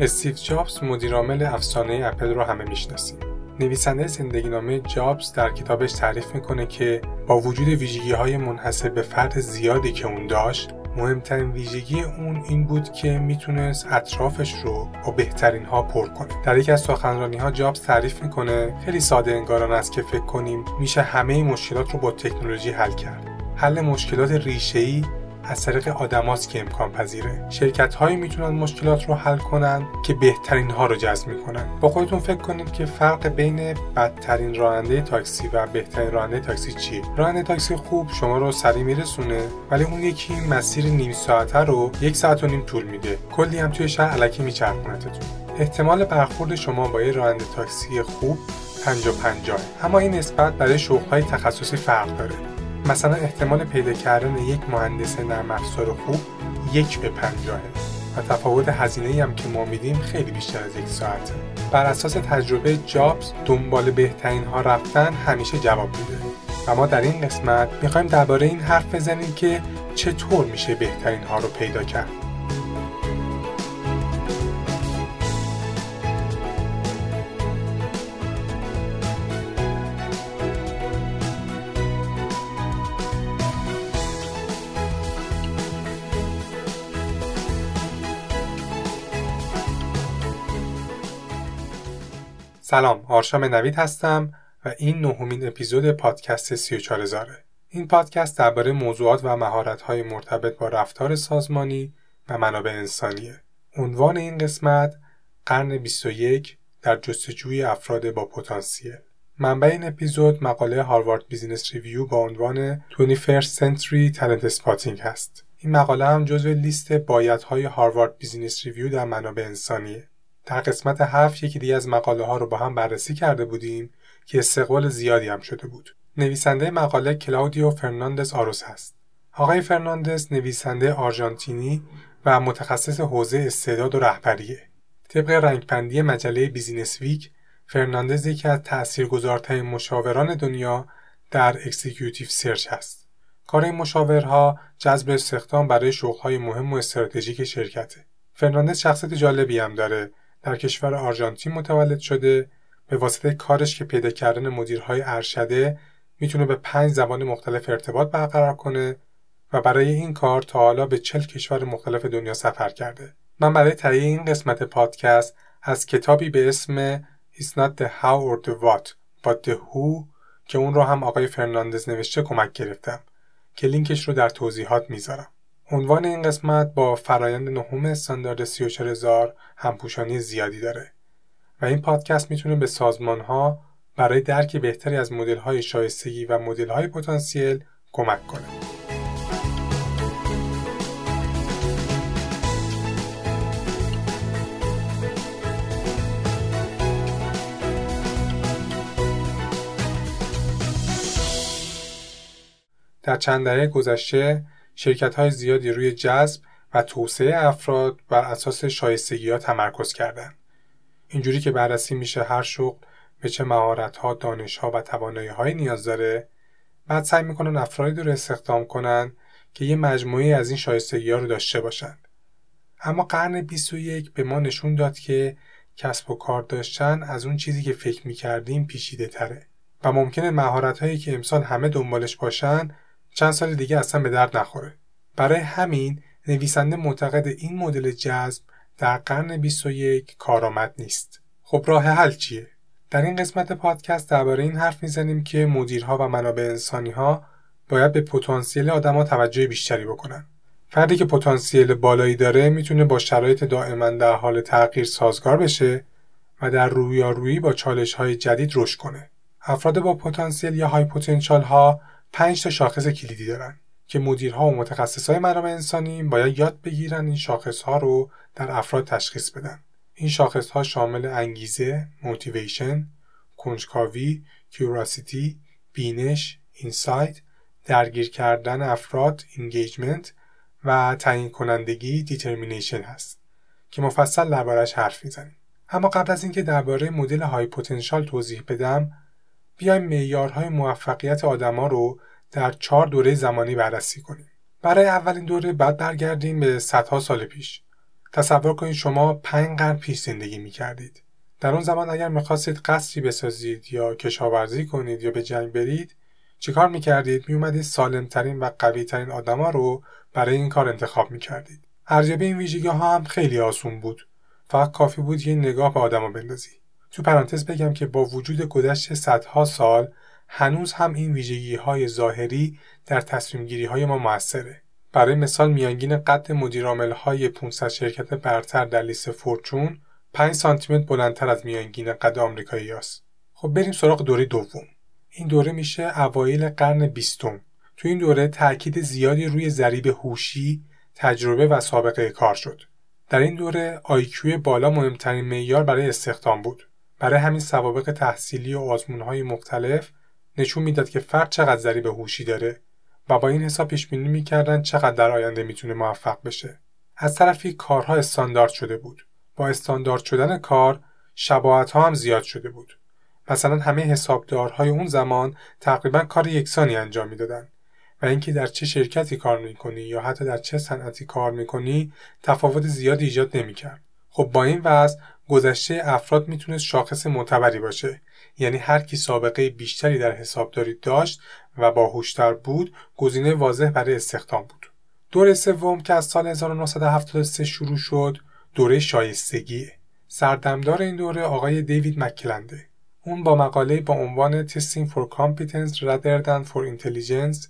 استیو جابز مدیرعامل افسانه اپل رو همه می‌شناسیم. نویسنده زندگی نامه جابز در کتابش تعریف می‌کنه که با وجود ویژگی های منحصر به فرد زیادی که اون داشت مهمترین ویژگی اون این بود که می‌تونست اطرافش رو با بهترین ها پر کنه. در یکی از سخنرانی ها جابز تعریف می‌کنه خیلی ساده انگاران است که فکر کنیم میشه همه مشکلات رو با تکنولوژی حل کرد. حل مشکلات ریشه‌ای از طریق آدماست که امکان پذیره. شرکت هایی می‌تونن مشکلات رو حل کنن که بهترین ها رو جذب می‌کنن. با خودتون فکر کنید که فرق بین بدترین راننده تاکسی و بهترین راننده تاکسی چیه؟ راننده تاکسی خوب شما رو سریع میرسونه ولی اون یکی مسیر نیم ساعته رو یک ساعت و نیم طول میده. کلی هم توی شهر علکی میچرخونتتون. احتمال برخورد شما با یه راننده تاکسی خوب 50 50 اما این نسبت برای شغل‌های تخصصی فرق داره. مثلا احتمال پیدا کردن یک مهندس نرم افزار خوب یک به پنجاهه و تفاوت هزینه هم که ما میدیم خیلی بیشتر از یک ساعته بر اساس تجربه جابز دنبال بهترین ها رفتن همیشه جواب میده. و ما در این قسمت می‌خوایم درباره این حرف بزنیم که چطور میشه بهترین ها رو پیدا کرد. سلام آرشام نوید هستم و این نهمین اپیزود پادکست 34000 این پادکست درباره موضوعات و مهارت‌های مرتبط با رفتار سازمانی و منابع انسانیه. عنوان این قسمت قرن 21 در جستجوی افراد با پتانسیل. منبع این اپیزود مقاله هاروارد بیزینس ریویو با عنوان 21st Century Talent Spotting هست. این مقاله هم جزو لیست بایدهای هاروارد بیزینس ریویو در منابع انسانیه. در قسمت هفت یکی دیگه از مقاله ها رو با هم بررسی کرده بودیم که استقبال زیادی هم شده بود. نویسنده مقاله کلاودیو فرناندز آروس هست. آقای فرناندز نویسنده آرژانتینی و متخصص حوزه استعداد و رهبریه. طبق رنکبندی مجله بیزینس ویک، فرناندز یکی از تأثیرگذارترین مشاوران دنیا در executive search است. کار این مشاورها جذب استخدام برای شغل‌های مهم و استراتژیک شرکته. فرناندز شخصیت جالبی هم داره در کشور آرژانتین متولد شده به واسطه کارش که پیدا کردن مدیرهای ارشده می‌تونه به پنج زبان مختلف ارتباط برقرار کنه و برای این کار تا حالا به چهل کشور مختلف دنیا سفر کرده. من برای تهیه این قسمت پادکست از کتابی به اسم It's not the how or the what but the who که اون رو هم آقای فرناندز نوشته کمک گرفتم که لینکش رو در توضیحات می‌ذارم. عنوان این قسمت با فرایند نهم استاندارد 34000 همپوشانی زیادی داره و این پادکست می‌تونه به سازمان ها برای درک بهتری از مدل های شایستگی و مدل های پتانسیل کمک کنه. در چند دهه گذشته شرکت های زیادی روی جذب و توسعه افراد بر اساس شایستگی ها تمرکز کردند. اینجوری که بررسی میشه هر شغل به چه مهارت ها، دانش ها و توانایی های نیاز داره بعد سعی می‌کنن افرادی رو استخدام کنن که یه مجموعه از این شایستگی ها رو داشته باشند. اما قرن 21 به ما نشون داد که کسب و کار داشتن از اون چیزی که فکر می‌کردیم پیشیده تره و ممکنه مهارت هایی که امسال همه دنبالش باشن چند سال دیگه اصلا به درد نخوره. برای همین نویسنده معتقد این مدل جذب در قرن 21 کارآمد نیست. خب راه حل چیه؟ در این قسمت پادکست درباره این حرف می‌زنیم که مدیرها و منابع انسانی ها باید به پتانسیل آدما توجه بیشتری بکنن. فردی که پتانسیل بالایی داره می‌تونه با شرایط دائما در حال تغییر سازگار بشه و در رویارویی با چالش های جدید رشد کنه. افراد با پتانسیل یا high potential ها پنج تا شاخص کلیدی دارن که مدیرها و متخصصهای منابع انسانی باید یاد بگیرن این شاخص ها رو در افراد تشخیص بدن. این شاخص ها شامل انگیزه، motivation، کنجکاوی، curiosity، بینش، insight، درگیر کردن افراد، engagement و تعیین کنندگی determination هست که مفصل دربارهش حرف می‌زنیم. اما قبل از اینکه درباره مدل های پتانسیال توضیح بدم بیایم معیارهای موفقیت آدما رو در چهار دوره زمانی بررسی کنیم. برای اولین دوره بعد برگردیم به صدها سال پیش. تصور کنید شما پنج قرن پیش زندگی می کردید. در اون زمان اگر می‌خواستید قصری بسازید یا کشاورزی کنید یا به جنگ برید چیکار می‌کردید میومدید سالمترین و قویترین آدما رو برای این کار انتخاب می‌کردید ارزیابی این ویژگی ها هم خیلی آسون بود فقط کافی بود یه نگاه به آدما بندازی تو پرانتز بگم که با وجود گذشت صدها سال هنوز هم این ویژگی های ظاهری در تصمیم گیری های ما موثره برای مثال میانگین قد مدیرعامل های 500 شرکت برتر در لیست فورچون 5 سانتی بلندتر از میانگین قد آمریکایی است. خب بریم سراغ دوره دوم. این دوره میشه اوایل قرن بیستم. تو این دوره تاکید زیادی روی ضریب هوشی، تجربه و سابقه کار شد. در این دوره آیکیو بالا مهمترین معیار برای استخدام بود. برای همین سوابق تحصیلی و آزمونهای مختلف نشون می‌داد که فرد چقدر ضریب هوشی داره و با این حساب پیش بینی می‌کردن چقدر در آینده می‌تونه موفق بشه. از طرفی کارها استاندارد شده بود. با استاندارد شدن کار شباهت ها هم زیاد شده بود. مثلا همه حسابدارهای اون زمان تقریبا کار یکسانی انجام می‌دادن و اینکه در چه شرکتی کار می‌کنی یا حتی در چه صنعتی کار می‌کنی تفاوت زیادی ایجاد نمی‌کرد. خب با این وضع گذشته افراد می‌تونست شاخص معتبری باشه. یعنی هر کی سابقه بیشتری در حسابداری داشت و باهوشتر بود گزینه واضح برای استخدام بود. دوره سوم که از سال 1973 شروع شد دوره شایستگی سردمدار این دوره آقای دیوید مکلنده. اون با مقاله با عنوان Testing for Competence Rather than for Intelligence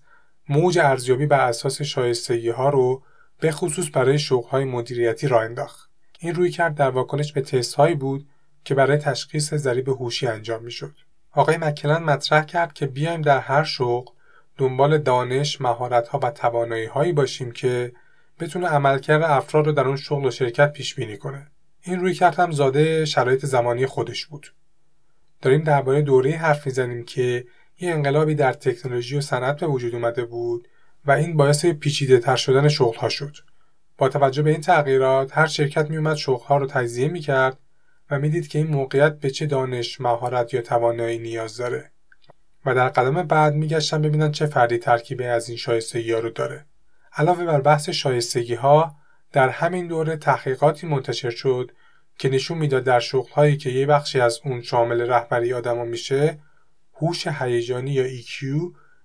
موج ارزیابی بر اساس شایستگی ها رو به خصوص برای شغل های مدیریتی را انداخت. این روی کرد در واکنش به تست هایی بود که برای تشخیص ضریب هوشی انجام می‌شد. آقای مکلن مطرح کرد که بیایم در هر شغل دنبال دانش، مهارت ها و توانایی هایی باشیم که بتونه عملکرد افراد رو در اون شغل و شرکت پیش بینی کنه. این روی کرد هم زاده شرایط زمانی خودش بود. داریم درباره دوره حرف می‌زنیم که یه انقلابی در تکنولوژی و صنعت به وجود اومده بود و این باعث پیچیده تر شدن شغل ها شد. با توجه به این تغییرات هر شرکت میومد شغل ها رو تجزیه می‌کرد و می‌دید که این موقعیت به چه دانش، مهارت یا توانایی نیاز داره و در قدم بعد میگشتن ببینن چه فردی ترکیبی از این شایستگی ها رو داره. علاوه بر بحث شایستگی ها در همین دوره تحقیقاتی منتشر شد که نشون می‌داد در شغل هایی که یه بخشی از اون شامل رهبری آدما میشه هوش هیجانی یا EQ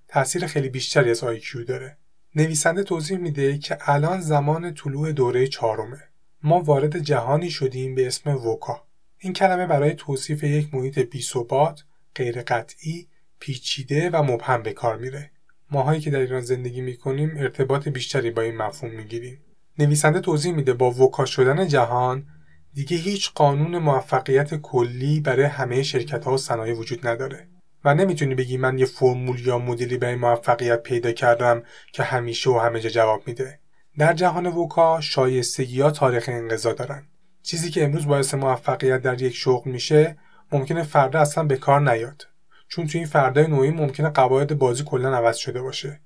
تاثیر خیلی بیشتری از IQ داره نویسنده توضیح میده که الان زمان طلوع دوره چهارمه. ما وارد جهانی شدیم به اسم وکا. این کلمه برای توصیف یک محیط بی‌ثبات غیر قطعی پیچیده و مبهم به کار میره. ماهایی که در ایران زندگی می‌کنیم ارتباط بیشتری با این مفهوم می‌گیریم. نویسنده توضیح میده با وکا شدن جهان دیگه هیچ قانون موفقیت کلی برای همه شرکت ها و صنایع وجود نداره. و نمی‌تونی بگی من یه فرمول یا مدلی برای موفقیت پیدا کردم که همیشه و همه جا جواب میده. در جهان وکا شایستگی ها تاریخ انقضا دارن. چیزی که امروز باعث موفقیت در یک شغل میشه ممکنه فردا اصلا به کار نیاد. چون تو این فردای نوعی ممکنه قواعد بازی کلا عوض شده باشه.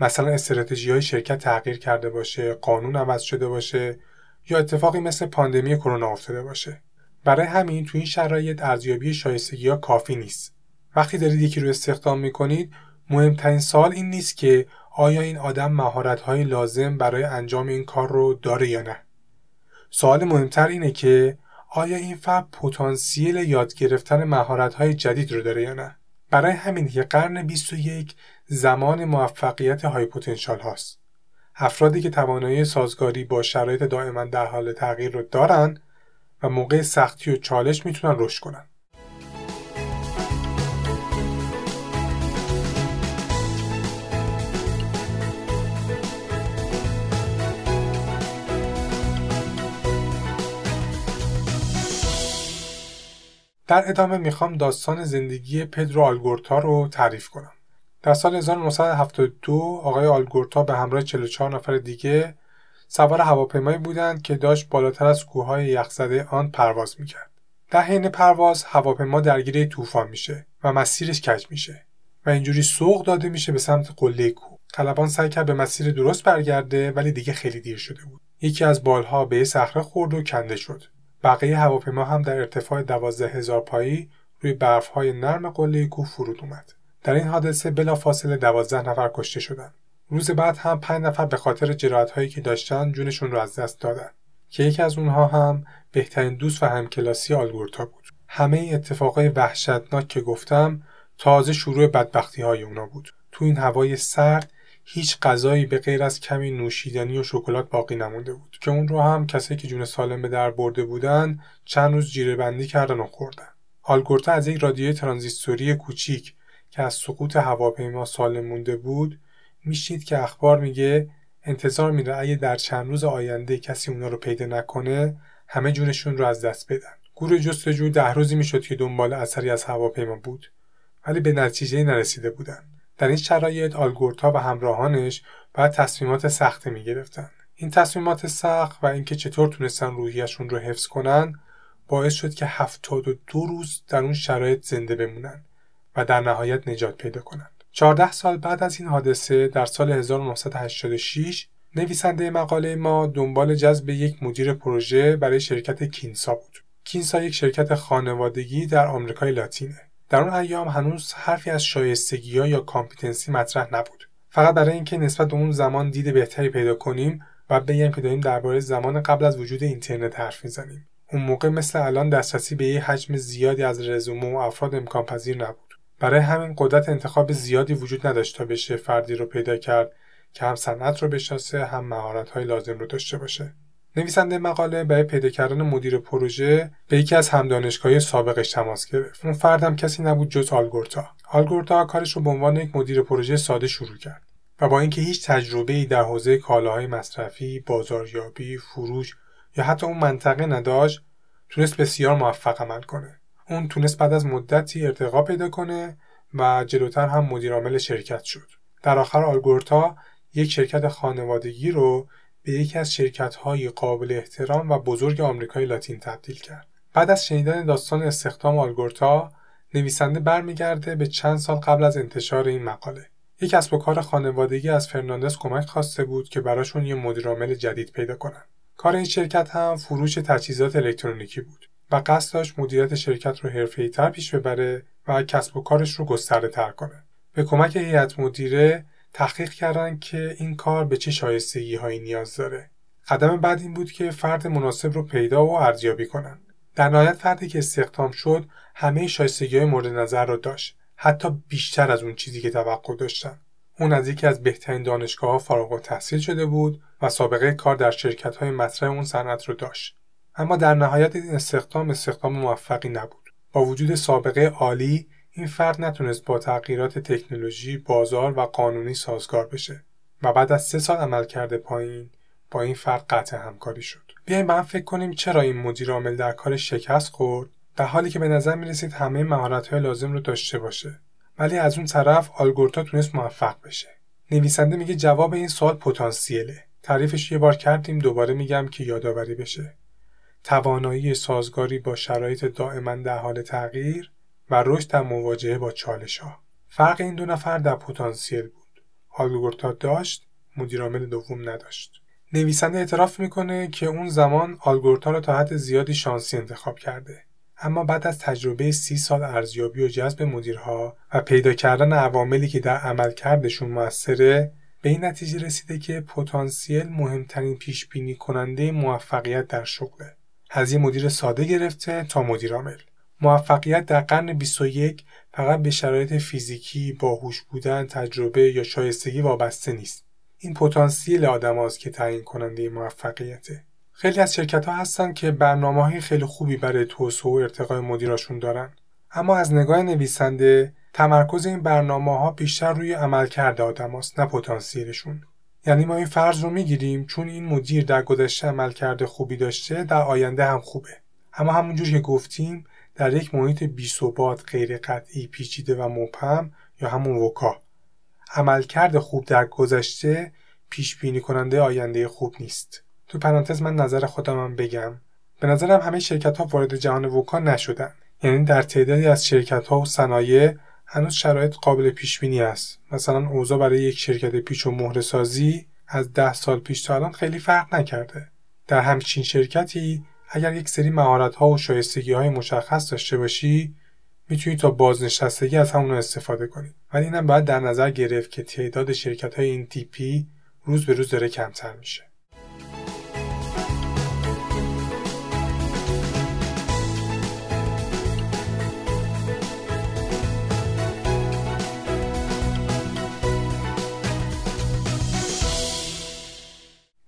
مثلا استراتژی های شرکت تغییر کرده باشه قانون عوض شده باشه یا اتفاقی مثل پاندمی کرونا افتاده باشه. برای همین تو این شرایط ارزیابی شایستگی ها کافی نیست. وقتی دارید یکی رو استخدام می‌کنید مهمترین سال این نیست که آیا این آدم مهارت های لازم برای انجام این کار رو داره یا نه. سوال مهمتر اینه که آیا این فرد پتانسیل یاد گرفتن مهارت های جدید رو داره یا نه. برای همین که قرن 21 زمان موفقیت های پتانسیال هاست. افرادی که توانایی سازگاری با شرایط دائما در حال تغییر رو دارن و موقع سختی و چالش می‌تونن رشد کنن. در ادامه می‌خوام داستان زندگی پدرو آلگورتا رو تعریف کنم. در سال 1972 آقای آلگورتا به همراه 44 نفر دیگه سوار هواپیمایی بودند که داشت بالاتر از کوههای یخزده آن پرواز می‌کرد. در حین پرواز هواپیما درگیر طوفان میشه و مسیرش کج میشه و اینجوری سوق داده میشه به سمت قله کوه. خلبان سعی کرد به مسیر درست برگرده ولی دیگه خیلی دیر شده بود. یکی از بالها به صخره خورد و کنده شد. بقیه هواپیما هم در ارتفاع دوازده هزار پایی روی برفهای نرم قله کوه فرود اومد. در این حادثه بلافاصله دوازده نفر کشته شدند. روز بعد هم پنج نفر به خاطر جراحت هایی که داشتن جونشون رو از دست دادن. که یکی از اونها هم بهترین دوست و همکلاسی آلگورتا بود. همه این اتفاقای وحشتناک که گفتم تازه شروع بدبختی های اونا بود. تو این هوای سرد هیچ غذایی به غیر از کمی نوشیدنی و شکلات باقی نمونده بود که اون رو هم کسایی که جون سالم به در برده بودن چند روز جیره بندی کردن و خوردن. آلگورتا از یک رادیوی ترانزیستوری کوچیک که از سقوط هواپیما سالم مونده بود میشید که اخبار میگه انتظار میره اگه در چند روز آینده کسی اونا رو پیدا نکنه همه جونشون رو از دست بدن. گروه جستجو ده روزی می‌شد که دنبال اثری از هواپیما بود ولی به نتیجه نرسیده بودن. در این شرایط آلگورتا و همراهانش باید تصمیمات سخت می‌گرفتن این تصمیمات سخت و اینکه چطور تونستن روحیشون رو حفظ کنن باعث شد که هفتاد و دو روز در اون شرایط زنده بمونن و در نهایت نجات پیدا کنند. 14 سال بعد از این حادثه در سال 1986 نویسنده مقاله ما دنبال جذب یک مدیر پروژه برای شرکت کینسا بود. کینسا یک شرکت خانوادگی در آمریکای لاتینه. در اون ایام هنوز حرفی از شایستگی ها یا competency مطرح نبود. فقط برای اینکه نسبت به اون زمان دید بهتری پیدا کنیم و بگیم که داریم درباره زمان قبل از وجود اینترنت حرف می‌زنیم. اون موقع مثل الان دسترسی به یه حجم زیادی از رزومه و افراد امکان پذیر نبود. برای همین قدرت انتخاب زیادی وجود نداشت تا بشه فردی رو پیدا کرد که هم صنعت رو بشناسه هم مهارت های لازم رو داشته باشه. نویسنده مقاله برای پیدا کردن مدیر پروژه به یکی از همدانشگاهی سابقش تماس گرفت. اون فردم کسی نبود جز آلگورتا. آلگورتا کارش رو به عنوان یک مدیر پروژه ساده شروع کرد. و با اینکه هیچ تجربه ای در حوزه کالاهای مصرفی، بازاریابی، فروش یا حتی اون منطقه نداشت، تونست بسیار موفق عمل کنه. اون تونست بعد از مدتی ارتقا پیدا کنه و جلوتر هم مدیرعامل شرکت شد. در آخر آلگورتا یک شرکت خانوادگی رو به یکی از شرکت های قابل احترام و بزرگ آمریکای لاتین تبدیل کرد. بعد از شنیدن داستان استخدام آلگورتا، نویسنده برمیگرده به چند سال قبل از انتشار این مقاله. یک کسب و کار خانوادگی از فرناندز کمک خواسته بود که براشون یه مدیرعامل جدید پیدا کنن. کار این شرکت هم فروش تجهیزات الکترونیکی بود. و قصد داشت مدیریت شرکت رو تر پیش ببره و کسب و کارش رو گسترده تر کنه. به کمک هیئت مدیره تحقیق کردن که این کار به چه شایستگی هایی نیاز داره. قدم بعد این بود که فرد مناسب رو پیدا و ارزیابی کنن. در نهایت فردی که استخدام شد همه شایستگی های مورد نظر رو داشت. حتی بیشتر از اون چیزی که توقع داشتن. اون از یکی از بهترین دانشگاه ها فارغ التحصیل شده بود و سابقه کار در شرکت های مطرح اون صنعت رو داشت. اما در نهایت این استخدام استخدام موفقی نبود. با وجود سابقه عالی این فرد نتونست با تغییرات تکنولوژی، بازار و قانونی سازگار بشه و بعد از سه سال عمل کرده پایین با این فرد قطع همکاری شد. بیایم به هم فکر کنیم چرا این مدیر عامل در کار شکست خورد در حالی که به نظر می رسید همه مهارت‌های لازم رو داشته باشه. ولی از اون طرف آلگورتا تونست موفق بشه. نویسنده میگه جواب این سوال پتانسیله. تعریفش یه بار کردیم دوباره میگم که یادآوری بشه. توانایی سازگاری با شرایط دائما در حال تغییر و رشد در مواجهه با چالش ها. فرق این دو نفر در پتانسیل بود. آلگورتا داشت، مدیرعامل دوم نداشت. نویسنده اعتراف می‌کنه که اون زمان آلگورتا را تا حد زیادی شانسی انتخاب کرده. اما بعد از تجربه سی سال ارزیابی و جذب مدیرها و پیدا کردن عواملی که در عملکردشون موثره به این نتیجه رسیده که پتانسیل مهمترین پیش بینی کننده موفقیت در شغله. از یه مدیر ساده گرفته تا مدیر عامل موفقیت در قرن 21 فقط به شرایط فیزیکی، باهوش بودن، تجربه یا شایستگی وابسته نیست. این پتانسیل آدم که تعیین کننده موفقیته. خیلی از شرکت ها هستن که برنامه های خیلی خوبی برای توسعه و ارتقای مدیراشون دارن. اما از نگاه نویسنده تمرکز این برنامه ها بیشتر روی عملکرد آدم هاست نه پتانسیلشون. یعنی ما این فرض رو می‌گیریم چون این مدیر در گذشته عمل کرده خوبی داشته در آینده هم خوبه اما همونجور که گفتیم در یک محیط بیثبات غیر قطعی پیچیده و مبهم یا همون وکا. عملکرد خوب در گذشته پیش بینی کننده آینده خوب نیست. تو پرانتز من نظر خودم بگم. به نظرم همه شرکت ها وارد جهان وکا نشدن. یعنی در تعدادی از شرکت ها و صنایع هنوز شرایط قابل پیش بینی است. مثلا اوضاع برای یک شرکت پیچ و مهره سازی از ده سال پیش تا الان خیلی فرق نکرده. در همچین شرکتی اگر یک سری مهارت ها و شایستگی های مشخص داشته باشی می‌تونی تا بازنشستگی از همون استفاده کنی. ولی اینم باید در نظر گرفت که تعداد شرکت های این تیپی روز به روز داره کمتر میشه.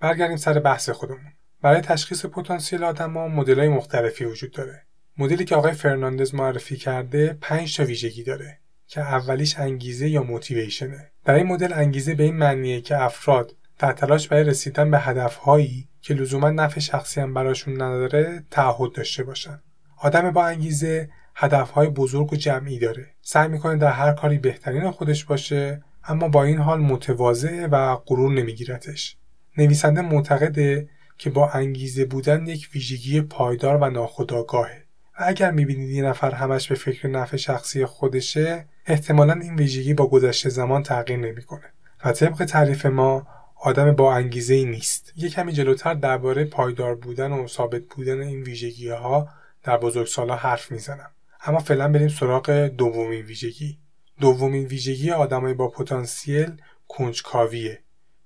برگردیم سر بحث خودمون. برای تشخیص پتانسیل آدما مدل‌های مختلفی وجود داره. مدلی که آقای فرناندز معرفی کرده 5 تا ویژگی داره که اولیش انگیزه یا موتیویشنه. در این مدل انگیزه به این معنیه که افراد در تلاش برای رسیدن به هدفهایی که لزوما نفع شخصی هم براشون نداره تعهد داشته باشن. آدم با انگیزه هدفهای بزرگ و جمعی داره. سعی می‌کنه در هر کاری بهترین خودش باشه اما با این حال متواضع و غرور نمیگیرتش. نویسنده معتقده که با انگیزه بودن یک ویژگی پایدار و ناخودآگاهه. و اگر می‌بینید یه نفر همش به فکر نفع شخصی خودشه احتمالا این ویژگی با گذشته زمان تغییر نمی‌کنه. و طبق تعریف ما آدم با انگیزه ای نیست. یه کمی جلوتر درباره پایدار بودن و ثابت بودن این ویژگی ها در بزرگسالا حرف می‌زنم. اما فعلا بریم سراغ دومین ویژگی. دومین ویژگی آدمای با پتانسیل کنجکاویه.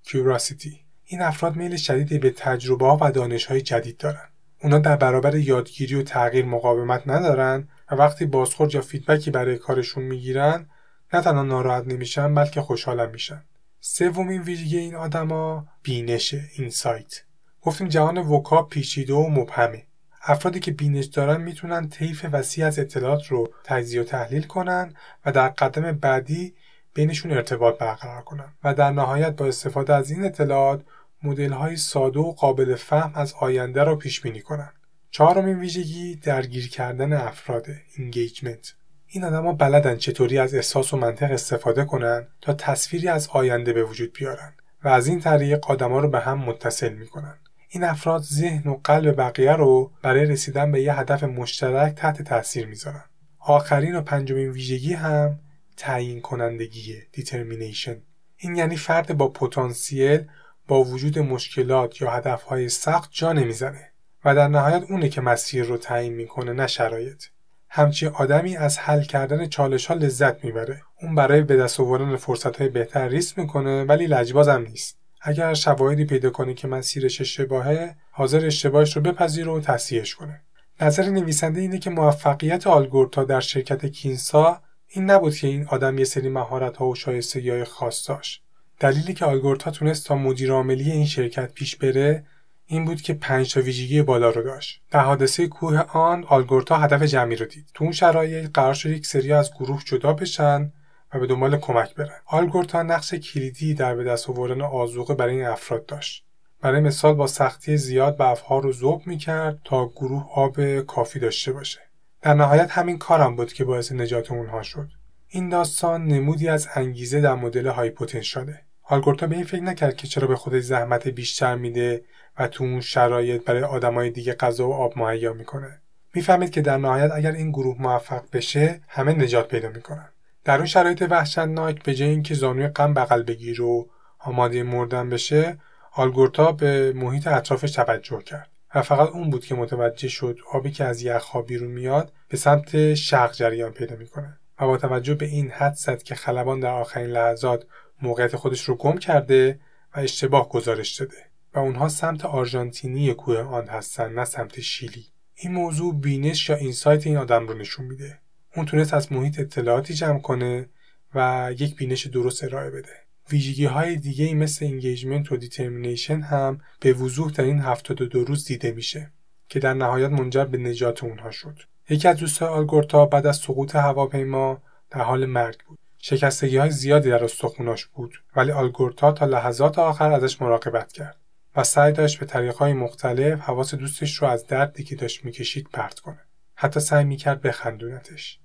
کیوراسیتی این افراد میل شدیدی به تجربه و دانش های جدید دارن. اونا در برابر یادگیری و تغییر مقاومت ندارن و وقتی بازخورد یا فیدبکی برای کارشون می‌گیرن نه تنها ناراحت نمیشن بلکه خوشحالم میشن. سومین ویژگی این آدما بینش اینسایت گفتیم جهان وکا پیچیده و مبهمه. افرادی که بینش دارن می‌تونن طیف وسیع از اطلاعات رو تجزیه و تحلیل کنن و در قدم بعدی بینشون ارتباط برقرار کنن و در نهایت با استفاده از این اطلاعات مدل های ساده و قابل فهم از آینده را پیش بینی کنن. چهارمین ویژگی درگیر کردن افراد engagement این آدما بلدن چطوری از احساس و منطق استفاده کنن تا تصویری از آینده به وجود بیارن و از این طریق آدما رو به هم متصل می‌کنن. این افراد ذهن و قلب بقیه رو برای رسیدن به یه هدف مشترک تحت تاثیر می‌ذارن. آخرین و پنجمین ویژگی هم تعیین کنندگی determination این یعنی فرد با پتانسیل با وجود مشکلات یا هدفهای سخت جا نمی‌زنه و در نهایت اونه که مسیر رو تعیین می‌کنه نه شرایط. همچی آدمی از حل کردن چالش ها لذت می‌بره. اون برای به دست آوردن فرصت های بهتر ریسک می‌کنه ولی لجبازم نیست. اگر شواهدی پیدا کنه که مسیرش اشتباهه حاضر اشتباهش رو بپذیره و تصحیحش کنه. نظر نویسنده اینه که موفقیت آلگورتا در شرکت کینسا این نبود که این آدم یه سری مهارت ها و شایستگی های خاص داشت. دلیلی که آلگورتا تونست تا مدیر عاملی این شرکت پیش بره این بود که پنج تا ویژگی بالا رو داشت. در حادثه کوه آن آلگورتا هدف جمعی رو دید. تو اون شرایط قرار شد یک سری از گروه جدا بشن و به دنبال کمک برن. آلگورتا نقش کلیدی در به دست آوردن آذوقه برای این افراد داشت. برای مثال با سختی زیاد بفها رو ذوب می‌کرد تا گروه آب کافی داشته باشه. در نهایت همین کارم بود که باعث نجات اونها شد. این داستان نمودی از انگیزه در مدل های پتانسیاله آلگورتا به این فکر نکرد که چرا به خودش زحمت بیشتر میده و تو اون شرایط برای آدمای دیگه غذا و آب مهیا می‌کنه. می‌فهمید که در نهایت اگر این گروه موفق بشه همه نجات پیدا می‌کنن. در اون شرایط وحشتناک به جای اینکه زانوی غم بغل بگیر و آماده مردن بشه آلگورتا به محیط اطرافش توجه کرد و فقط اون بود که متوجه شد آبی که از یخها بیرون میاد به سمت شرق جریان پیدا می‌کنه و با توجه به این حد زد که خلبان در آخرین لحظات موقعیت خودش رو گم کرده و اشتباه گزارش داده و اونها سمت آرژانتینی کوه آن هستن نه سمت شیلی. این موضوع بینش یا اینسایت این آدم رو نشون میده. اون تونست از محیط اطلاعاتی جمع کنه و یک بینش درست ارائه بده. ویژگی های دیگه ای مثل engagement و determination هم به وضوح در این 72 روز دیده میشه که در نهایت منجر به نجات اونها شد. یکی از دوستان آلگورتا بعد از سقوط هواپیما در حال مرگ بود. شکستگی های زیادی در استخوناش بود ولی آلگورتا تا لحظات آخر ازش مراقبت کرد و سعی داشت به طریقهای مختلف حواس دوستش رو از دردی که داشت می‌کشید پرت کنه. حتی سعی می‌کرد بخندونتش.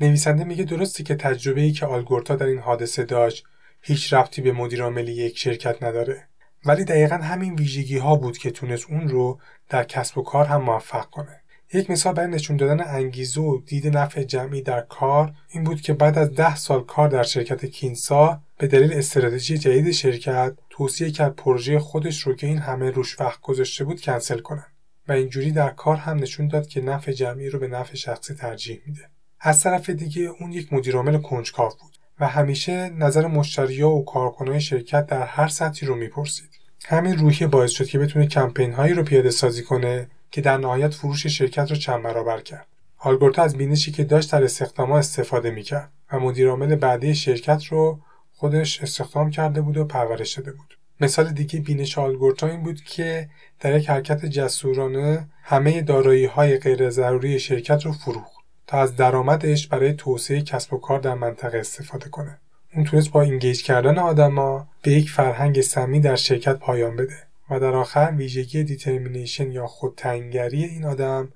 نویسنده میگه درسته که تجربه ای که آلگورتا در این حادثه داشت هیچ ربطی به مدیرعاملی یک شرکت نداره. ولی دقیقا همین ویژگی ها بود که تونست اون رو در کسب و کار هم موفق کنه. یک مثال برای نشون دادن انگیزه و دید نفع جمعی در کار این بود که بعد از ده سال کار در شرکت کینسا به دلیل استراتژی جدید شرکت توصیه کرد پروژه خودش رو که این همه روش وقت گذاشته بود کنسل کنن و اینجوری در کار هم نشون داد که نفع جمعی رو به نفع شخصی ترجیح میده. از طرف دیگه اون یک مدیرعامل کنجکاو بود و همیشه نظر مشتریا و کارکنای شرکت در هر سطحی رو می‌پرسید. همین روحیه باعث شد که بتونه کمپین هایی رو پیاده سازی کنه که در نهایت فروش شرکت رو چند برابر کرد. آلگورتا از بینشی که داشت در استخداما استفاده می‌کرد و مدیرعامل بعدی شرکت رو خودش استخدام کرده بود و پرورش داده بود. مثال دیگه بینش آلگورتا این بود که در یک حرکت جسورانه همه دارایی های غیر ضروری شرکت رو فروخت تا از درآمدش برای توسعه کسب و کار در منطقه استفاده کنه. اون تونست با engage کردن آدما به یک فرهنگ سمی در شرکت پایان بده. و در آخر ویژگی determination یا خودتنگری این آدم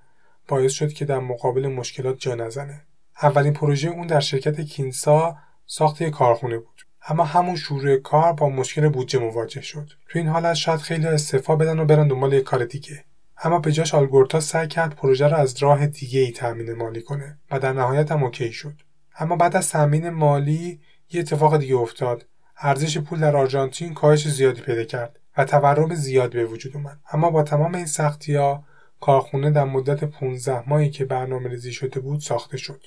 باعث شد که در مقابل مشکلات جا نزنه. اولین پروژه اون در شرکت کینسا ساخت یک کارخونه بود. اما همون شروع کار با مشکل بودجه مواجه شد. تو این حالت شاید خیلیا استعفا بدن و برن دنبال یک کار دیگه. اما به جاش آلگورتا سعی کرد پروژه رو از راه دیگه ای تامین مالی کنه و در نهایت هم اوکی شد. اما بعد از تامین مالی یه اتفاق دیگه افتاد. ارزش پول در آرژانتین کاهش زیادی پیدا کرد و تورم زیاد به وجود اومد. اما با تمام این سختی ها کارخونه در مدت 15 ماهی که برنامه ریزی شده بود ساخته شد.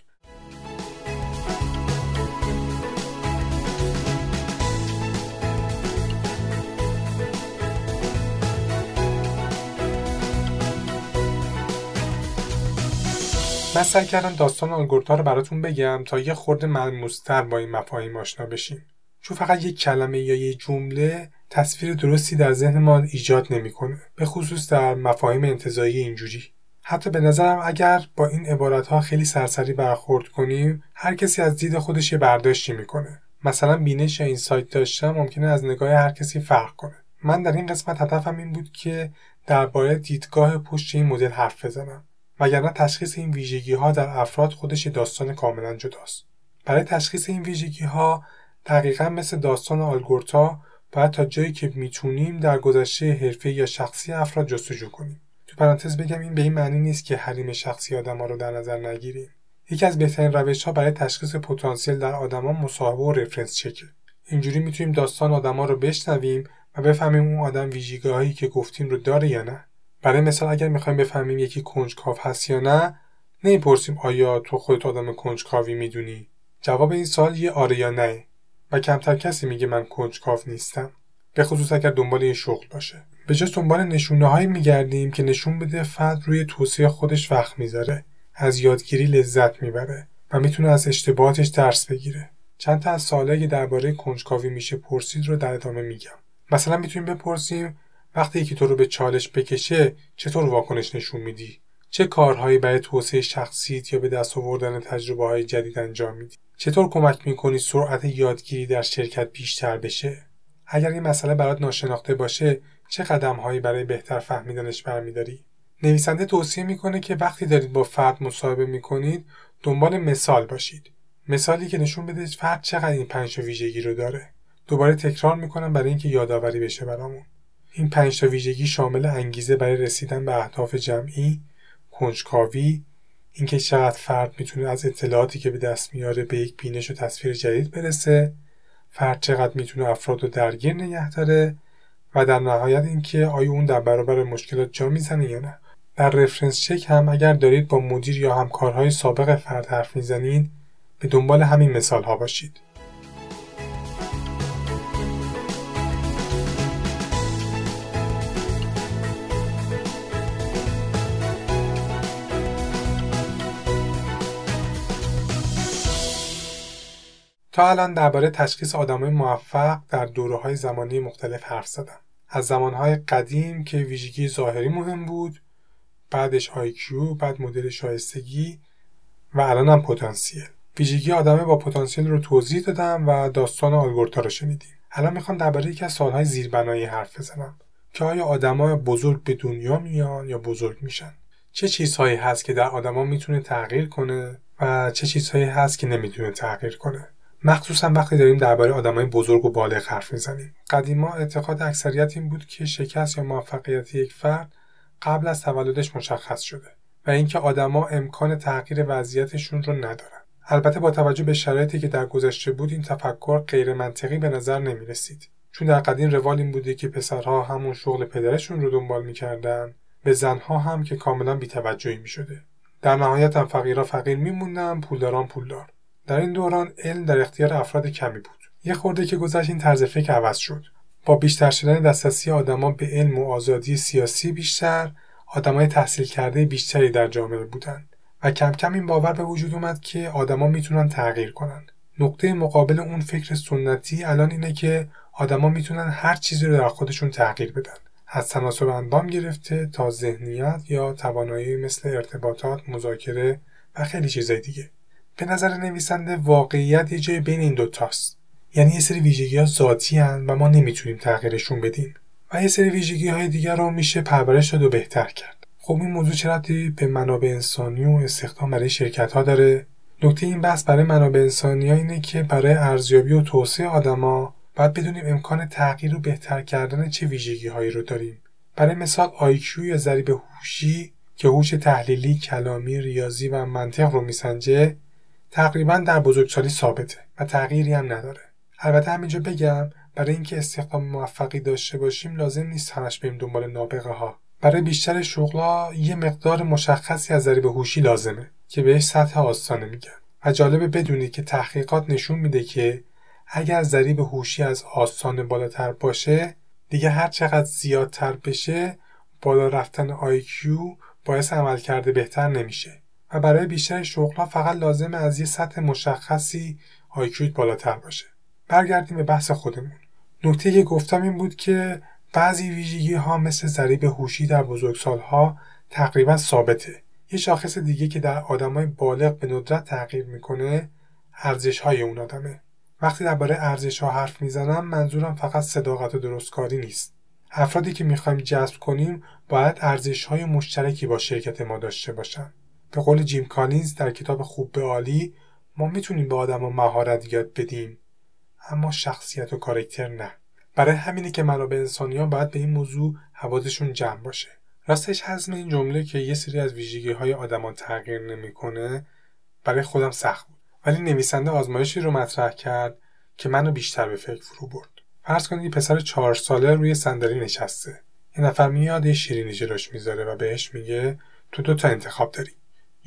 من سعی کردم داستان آلگورتا رو براتون بگم تا یه خورده ملموستر با این مفاهیم آشنا بشیم چون فقط یک کلمه یا یه جمله تصویر درستی در ذهن ما ایجاد نمی‌کنه به خصوص در مفاهیم انتظایی اینجوری. حتی به نظرم اگر با این عبارت ها خیلی سرسری برخورد کنیم هر کسی از دید خودش یه برداشتی می‌کنه. مثلا بینش یا اینسایت داشتم ممکنه از نگاه هر کسی فرق کنه. من در این قسمت هدفم این بود که درباره دیدگاه پشت این مدل حرف بزنم وگرنه تشخیص این ویژگی ها در افراد خودش داستان کاملا جداست. برای تشخیص این ویژگی ها دقیقا مثل داستان آلگورتا باید تا جایی که می‌تونیم در گذشته حرفه یا شخصی افراد جستجو کنیم. تو پرانتز بگم این به این معنی نیست که حریم شخصی آدما رو در نظر نگیریم. یکی از بهترین روش ها برای تشخیص پتانسیل در آدما مصاحبه و رفرنس چکه. اینجوری می‌تونیم داستان آدما رو بشنویم و بفهمیم اون آدم ویژگیهایی که گفتیم رو داره یا نه. برای مثال اگر می‌خوایم بفهمیم یکی کنجکاو هست یا نه نمی‌پرسیم آیا تو خودت آدم کنجکاوی می‌دونی؟ جواب این سال یه آره یا نه. کمتر کسی میگه من کنجکاو نیستم. به خصوص اگر دنبال یه شغل باشه. به جز دنبال نشونه هایی میگردیم که نشون بده فرد روی توصیه خودش وقت می‌ذاره. از یادگیری لذت می‌بره و می‌تونه از اشتباهاتش درس بگیره. چند تا از سوالایی که درباره کنجکاوی میشه پرسید رو در ادامه میگم. مثلا می‌تونیم بپرسیم وقتی یکی تو رو به چالش بکشه چطور واکنش نشون میدی؟ چه کارهایی برای توسعه شخصیت یا به دست آوردن تجربه های جدید انجام میدی؟ چطور کمک می‌کنی سرعت یادگیری در شرکت بیشتر بشه؟ اگر این مسئله برات ناشناخته باشه چه قدم هایی برای بهتر فهمیدنش برمیداری؟ نویسنده توصیه می‌کنه که وقتی دارید با فرد مصاحبه می‌کنید دنبال مثال باشید. مثالی که نشون بده فرد چقدر این پنج ویژگی رو داره. دوباره تکرار می‌کنم برای اینکه یادآوری بشه برامون. این پنج تا ویژگی شامل انگیزه برای رسیدن به اهداف جمعی، کنجکاوی، اینکه چقدر فرد می‌تونه از اطلاعاتی که به دست میاره به یک بینش و تصویر جدید برسه، فرد چقدر می‌تونه افراد رو درگیر نگه داره و در نهایت اینکه آیا اون در برابر مشکلات جا می‌زنه یا نه. در رفرنس چک هم اگر دارید با مدیر یا همکارهای سابق فرد حرف می‌زنید به دنبال همین مثال ها باشید. تا الان درباره تشخیص آدمای موفق در دوره های زمانی مختلف حرف زدم. از زمانهای قدیم که ویژگی ظاهری مهم بود، بعدش آیکیو، بعد مدل شایستگی و الان هم پتانسیل. ویژگی آدمه با پتانسیل رو توضیح دادم و داستان آلگورتا رو شنیدیم. الان می‌خوام درباره یکی از سالهای زیربنایی حرف بزنم که آیا آدمای بزرگ به دنیا میان یا بزرگ میشن؟ چه چیزهایی هست که در آدما می‌تونه تغییر کنه و چه چیزهایی هست که نمی‌تونه تغییر کنه؟ مخصوصا وقتی داریم درباره آدمای بزرگ و بالغ حرف می‌زنیم. قدیما اعتقاد اکثریت این بود که شکست یا موفقیت یک فرد قبل از تولدش مشخص شده و اینکه آدما امکان تغییر وضعیتشون رو ندارن. البته با توجه به شرایطی که در گذشته بود این تفکر غیر منطقی به نظر نمی رسید چون در قدیم روال این بوده که پسرها همون شغل پدرشون رو دنبال می‌کردن به زنها هم که کاملا بیتوجهی می شده. در نهایت هم فقیرها فقیر میموندن پولداران پولدار. در این دوران علم در اختیار افراد کمی بود. یه خورده که گذشت این طرز فکر عوض شد. با بیشتر شدن دسترسی آدما به علم و آزادی سیاسی بیشتر آدمای تحصیل کرده بیشتری در جامعه بودند و کم کم این باور به وجود اومد که آدما می‌تونن تغییر کنند نقطه مقابل اون فکر سنتی الان اینه که آدما می‌تونن هر چیزی رو در خودشون تغییر بدن. از تناسب اندام گرفته تا ذهنیت یا توانایی مثل ارتباطات، مذاکره و خیلی چیزای دیگه. به نظر نویسنده واقعیت یه جای بین این دوتاست. یعنی یه سری ویژگی ها ذاتی هن و ما نمی‌تونیم تغییرشون بدیم و یه سری ویژگی های دیگر رو میشه پرورش داد و بهتر کرد. خب این موضوع چرا به منابع انسانی و استخدام برای شرکت ها داره؟ نکته این بحث برای منابع انسانی ها اینه که برای ارزیابی و توسعه آدما باید بدونیم امکان تغییر و بهتر کردن چه ویژگی هایی رو داریم برای مثال IQ یا ضریب هوشی که هوش تحلیلی کلامی ریاضی و منطق رو میسنجه تقریبا در بزرگسالی ثابته و تغییری هم نداره. البته همینجا بگم برای اینکه استخدام موفقی داشته باشیم لازم نیست همش بریم دنبال نابغه ها برای بیشتر شغلا یه مقدار مشخصی از ضریب هوشی لازمه که بهش سطح آستانه میگن و جالبه بدونید که تحقیقات نشون میده که اگر ضریب هوشی از آستانه بالاتر باشه دیگه هر چقدر زیادتر بشه بالا رفتن IQ باعث عمل کرده بهتر نمیشه. برای بیشتر شغلها فقط لازمه از یه سطح مشخصی IQ بالاتر باشه. برگردیم به بحث خودمون. نکته که گفتم این بود که بعضی ویژگی ها مثل ضریب هوشی در بزرگسالها تقریبا ثابته. یه شاخص دیگه که در آدمای بالغ به ندرت تغییر می‌کنه ارزش های اون آدمه. وقتی درباره ارزش ها حرف می‌زنم منظورم فقط صداقت و درستکاری نیست. افرادی که می‌خوایم جذب کنیم باید ارزش های مشترکی با شرکت ما داشته باشن. به قول جیم کالینز در کتاب خوب به عالی ما می‌تونیم به آدم و مهارت یاد بدیم اما شخصیت و کارکتر نه. برای همینه که منابع انسانیان باید به این موضوع حواسشون جمع باشه. راستش حزم این جمله که یه سری از ویژگی های آدمان تغییر نمی‌کنه برای خودم سخت بود. ولی نویسنده آزمایشی رو مطرح کرد که منو بیشتر به فکر فرو برد. فرض کنید پسر چهار ساله روی صندلی نشسته. یه نفر میاد یه شیرینی جلوش می‌ذاره و بهش میگه تو دو تا انتخاب داری.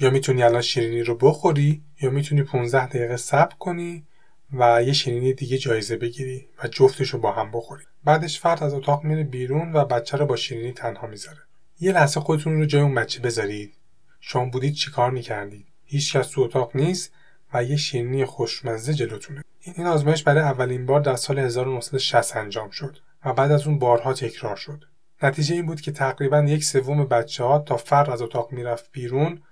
یا می‌تونی الان شیرینی رو بخوری یا می‌تونی 15 دقیقه صبر کنی و یه شیرینی دیگه جایزه بگیری و جفتش رو با هم بخوری. بعدش فرد از اتاق میره بیرون و بچه رو با شیرینی تنها می‌ذاره. یه لحظه خودتون رو جای اون بچه بذارید. شما بودید چیکار می‌کردید؟ هیچ کس تو اتاق نیست و یه شیرینی خوشمزه جلوتونه. این آزمایش برای اولین بار در سال 1960 انجام شد و بعد از اون بارها تکرار شد. نتیجه این بود که تقریبا یک سوم بچه ها تا فرد از اتاق می‌رفت بیرون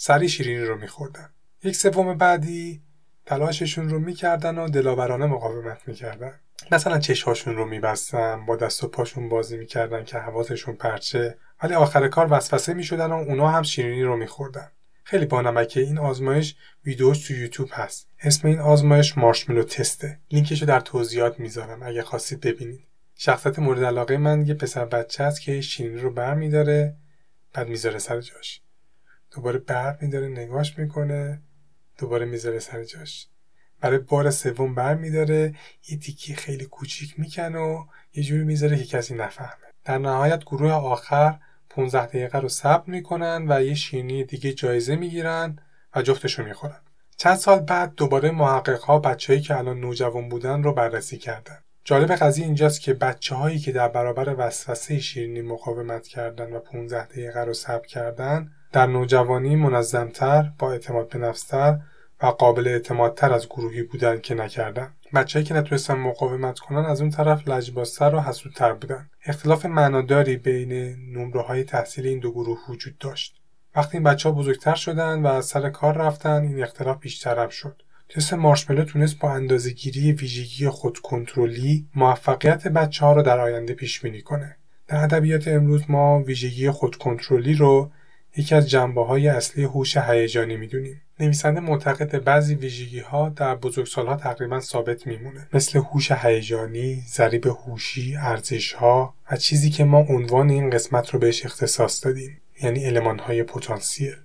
سری شیرینی رو میخوردن. یک سوم بعدی تلاششون رو می‌کردن و دلاورانه مقاومت می‌کردن. مثلا چشهاشون رو میبستن با دست و پاشون بازی می‌کردن که حواسشون پرچه. ولی آخر کار وسوسه می‌شدن و اونا هم شیرینی رو میخوردن. خیلی بانمکه این آزمایش ویدیوش تو یوتیوب هست. اسم این آزمایش مارشملو تسته. لینکش رو در توضیحات می‌ذارم اگه خواستید ببینید. شخصیت مورد علاقه من یه پسر بچه است که شیرینی رو بر میداره بعد می‌ذاره سر جاش. دوباره بر میداره نگاش می‌کنه دوباره می‌ذاره سر جاش. برای بار سوم بر میداره یه تیکی خیلی کوچیک می‌کنه و یه جوری می‌ذاره که کسی نفهمه. در نهایت گروه آخر 15 دقیقه رو صبر می‌کنن و یه شیرینی دیگه جایزه می‌گیرن و جفتشو می‌خورن. چند سال بعد دوباره محقق ها بچههایی که الان نوجوان بودن رو بررسی کردن. جالب قضیه اینجاست که بچه هایی که در برابر وسوسه شیرینی مقاومت کردن و 15 دقیقه رو صبر کردن در نوجوانی منظمتر با اعتماد به نفستر و قابل اعتمادتر از گروهی بودن که نکردن. بچههایی که نتونستن مقاومت کنن از اون طرف لجبازتر و حسودتر بودن. اختلاف معناداری بین نمره های تحصیل این دو گروه وجود داشت. وقتی این بچه ها بزرگتر شدن و از سر کار رفتن این اختلاف بیشتر شد. تست مارشملو تونست با گیری ویژگی خودکنترلی موفقیت بچه ها رو در آینده پیش بینی کنه. در ادبیات امروز ما ویژگی خودکنترلی رو یکی از جنبه های اصلی هوش هیجانی می‌دونیم. نویسنده معتقد بعضی ویژگی ها در بزرگسالها تقریبا ثابت میمونه. مثل هوش هیجانی، ضریب هوشی، ارزش ها و چیزی که ما عنوان این قسمت رو بهش اختصاص دادیم یعنی علمان های پتانسیل.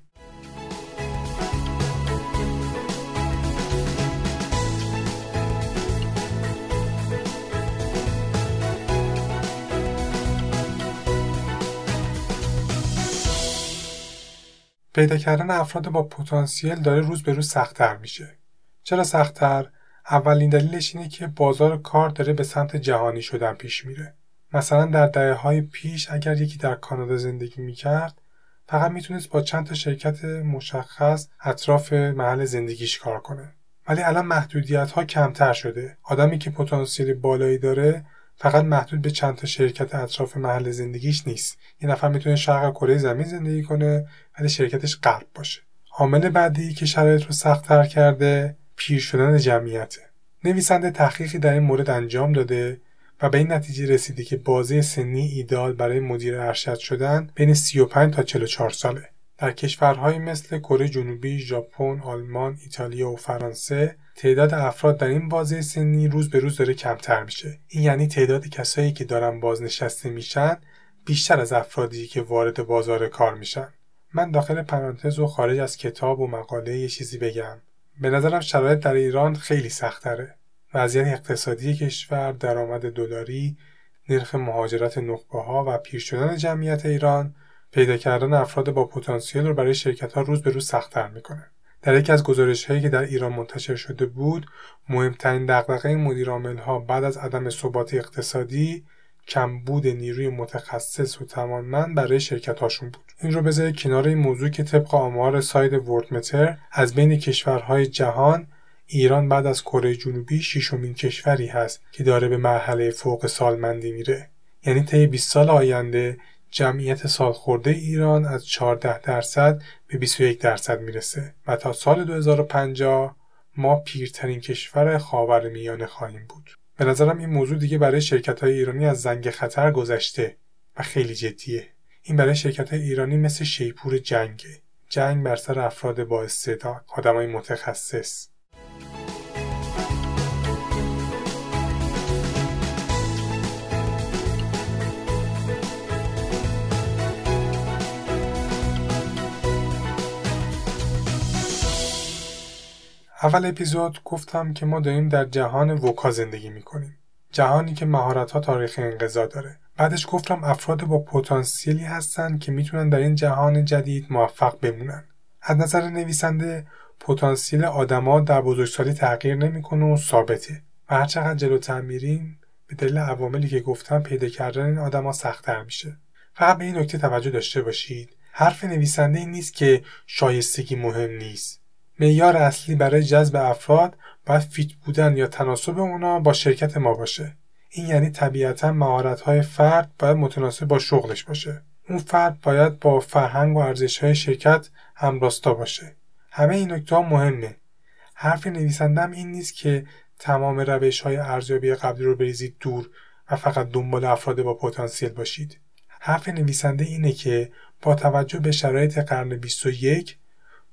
پیدا کردن افراد با پتانسیل داره روز به روز سختتر میشه. چرا سختتر؟ اولین دلیلش اینه که بازار کار داره به سمت جهانی شدن پیش میره. مثلا در دهه های پیش اگر یکی در کانادا زندگی می‌کرد فقط می‌تونست با چند تا شرکت مشخص اطراف محل زندگیش کار کنه. ولی الان محدودیت ها کمتر شده آدمی که پتانسیل بالایی داره فقط محدود به چند تا شرکت اطراف محل زندگیش نیست. یه نفر می‌تونه شرق کره زمین زندگی کنه ولی شرکتش غرب باشه. عامل بعدی که شرایط رو سختتر کرده پیر شدن جمعیته. نویسنده تحقیقی در این مورد انجام داده و به این نتیجه رسیده که بازه سنی ایدال برای مدیر ارشد شدن بین 35 تا 44 ساله. در کشورهایی مثل کره جنوبی، ژاپن، آلمان، ایتالیا و فرانسه تعداد افراد در این بازه سنی روز به روز داره کمتر میشه. این یعنی تعداد کسایی که دارن بازنشسته میشن بیشتر از افرادی که وارد بازار کار میشن. من داخل پرانتز و خارج از کتاب و مقاله یه چیزی بگم. به نظرم شرایط در ایران خیلی سختره. وضعیت اقتصادی کشور، درآمد دلاری، نرخ مهاجرت نخبه ها و پیر شدن جمعیت ایران پیدا کردن افراد با پتانسیل رو برای شرکت ها روز به روز سختتر می‌کنه. در یکی از گزارش هایی که در ایران منتشر شده بود، مهمترین دغدغه مدیر ها بعد از عدم ثبات اقتصادی کمبود نیروی متخصص و توانمند برای شرکت هاشون بود. این رو بذارید کنار این موضوع که طبق آمار ساید وردمتر از بین کشورهای جهان ایران بعد از کره جنوبی ششمین کشوری هست که داره به مرحله فوق سالمندی میره یعنی طی 20 سال آینده جمعیت سالخورده ایران از 14 درصد به 21 درصد می‌رسه و تا سال 2050 ما پیرترین کشور خاور میانه خواهیم بود. به نظرم این موضوع دیگه برای شرکت های ایرانی از زنگ خطر گذشته و خیلی جدیه. این برای شرکت های ایرانی مثل شیپور جنگه. جنگ بر سر افراد با استعداد، آدمای متخصص. اول اپیزود گفتم که ما داریم در جهان وکا زندگی می‌کنیم. جهانی که مهارت ها تاریخ انقضا داره. بعدش گفتم افراد با پتانسیلی هستن که می‌تونن در این جهان جدید موفق بمونن. از نظر نویسنده پتانسیل آدما در بزرگسالی تغییر نمی‌کنه و ثابته. و هرچقدر جلوتر میریم به دلیل عواملی که گفتم پیدا کردن این آدما سختتر میشه. فقط به این نکته توجه داشته باشید. حرف نویسنده این نیست که شایستگی مهم نیست. معیار اصلی برای جذب افراد باید فیت بودن یا تناسب اونا با شرکت ما باشه. این یعنی طبیعتا مهارت‌های فرد باید متناسب با شغلش باشه. اون فرد باید با فرهنگ و ارزش‌های شرکت همراستا باشه. همه این نکته مهمه. حرف نویسندم این نیست که تمام روش های ارزیابی قبلی رو بریزید دور و فقط دنبال افراد با پتانسیل باشید. حرف نویسنده اینه که با توجه به شرایط قرن 21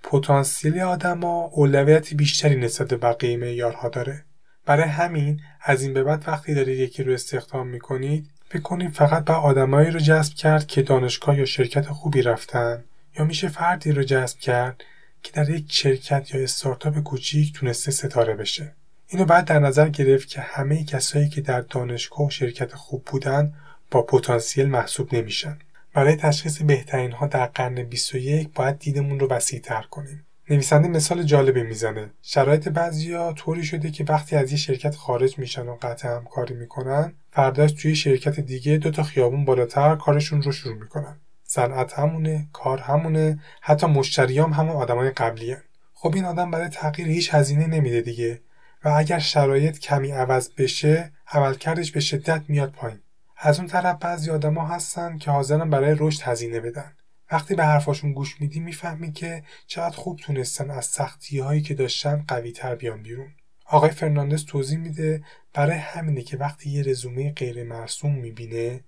پتانسیل آدما اولویت بیشتری نسبت به بقیه معیارها داره. برای همین از این به بعد وقتی دارید یکی رو استخدام می‌کنید بکنید فقط به آدمایی رو جذب کرد که دانشگاه یا شرکت خوبی رفتن یا میشه فردی رو جذب کرد که در یک شرکت یا استارتاپ کوچیک تونسته ستاره بشه. اینو بعد در نظر گرفت که همه کسایی که در دانشگاه و شرکت خوب بودن با پتانسیل محسوب نمیشن. برای تشخیص بهترین ها در قرن 21 باید دیدمون رو وسیع تر کنیم. نویسنده مثال جالبی می‌زنه. شرایط بعضیا طوری شده که وقتی از یه شرکت خارج میشن و قطع همکاری می‌کنن، فرداش توی شرکت دیگه دو تا خیابون بالاتر کارشون رو شروع می‌کنن. صنعت همونه، کار همونه، حتی مشتریام همون آدمای قبلی هن. خب این آدم برای تغییر هیچ هزینه نمیده دیگه و اگر شرایط کمی عوض بشه، عملکردش به شدت میاد پایین. از اون طرف بعضی آدما هستن که حاضرن برای رشد هزینه بدن. وقتی به حرفاشون گوش میدی می‌فهمی که چقدر خوب تونستن از سختی هایی که داشتن قوی تر بیان بیرون. آقای فرناندز توضیح میده برای همینه که وقتی یه رزومه غیر مرسوم می‌بینه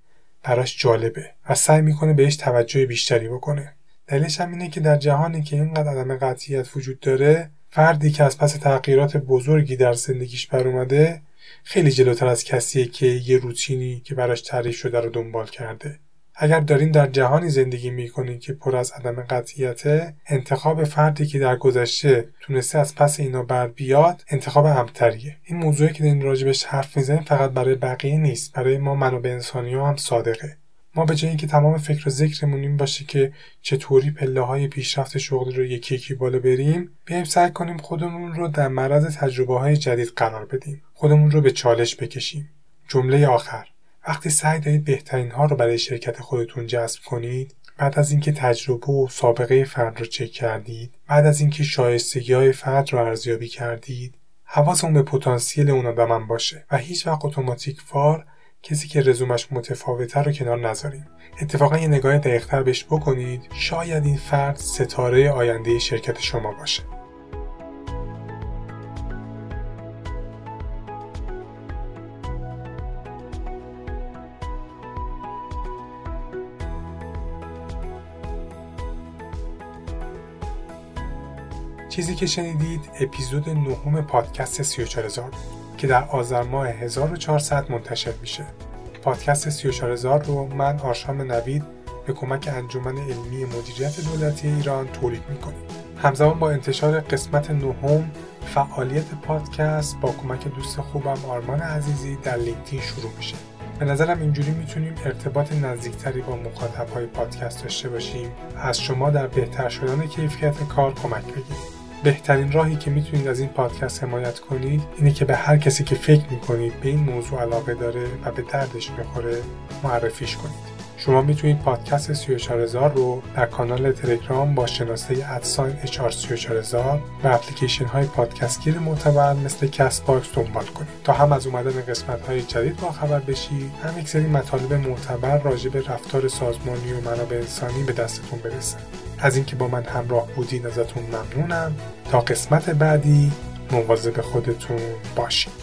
براش جالبه و سعی می‌کنه بهش توجه بیشتری بکنه. دلیلش هم اینه که در جهانی که اینقدر عدم قطعیت وجود داره فردی که از پس تغییرات بزرگی در زندگیش بر اومده خیلی جلوتر از کسیه که یه روتینی که براش تعریف شده رو دنبال کرده. اگر دارین در جهانی زندگی می‌کنین که پر از عدم قطعیته انتخاب فردی که در گذشته تونسته از پس اینا بر بیاد انتخاب امتریه این موضوعی که دارین راجبش حرف می‌زنیم فقط برای بقیه نیست برای ما منابع انسانی هم صادقه. ما به جای اینکه تمام فکر و ذکرمون این باشه که چطوری پله های پیشرفت شغلی رو یکی یکی بالا بریم بیایم سعی کنیم خودمون رو در معرض تجربه های جدید قرار بدیم. خودمون رو به چالش بکشیم. جمله آخر. وقتی سعی دارید بهترین ها رو برای شرکت خودتون جذب کنید بعد از اینکه تجربه و سابقه فرد رو چک کردید بعد از اینکه شایستگی های فرد رو ارزیابی کردید حواستون به پتانسیل اون آدم باشه و هیچ وقت اتوماتیک وار کسی که رزومش متفاوته رو کنار نذاریم. اتفاقا یه نگاه دقیقتر بهش بکنید. شاید این فرد ستاره آینده شرکت شما باشه. چیزی که شنیدید اپیزود نهم پادکست 34000 که در آذر ماه 1400 منتشر میشه. پادکست 34000 رو من آرشام نوید به کمک انجمن علمی مدیریت دولتی ایران تولید می‌کنیم. همزمان با انتشار قسمت نهم فعالیت پادکست با کمک دوست خوبم آرمان عزیزی در لینکدین شروع میشه. به نظرم اینجوری می‌تونیم ارتباط نزدیکتری با مخاطبهای پادکست داشته باشیم از شما در بهتر شدن کیفیت کار کمک بگیریم بهترین راهی که می‌تونید از این پادکست حمایت کنید اینه که به هر کسی که فکر می‌کنید به این موضوع علاقه داره و به دردش می‌خوره معرفیش کنید. شما می‌تونید پادکست 34000 رو در کانال تلگرام با شناسه at sign HR34000 و اپلیکیشن های پادکستگیر معتبر مثل کست باکس دنبال کنید. تا هم از اومدن قسمت های جدید با خبر بشید هم یک سری مطالب معتبر راجع به رفتار سازمانی و منابع انسانی به دستتون برسه. از اینکه با من همراه بودین ازتون ممنونم. تا قسمت بعدی مواظب خودتون باشید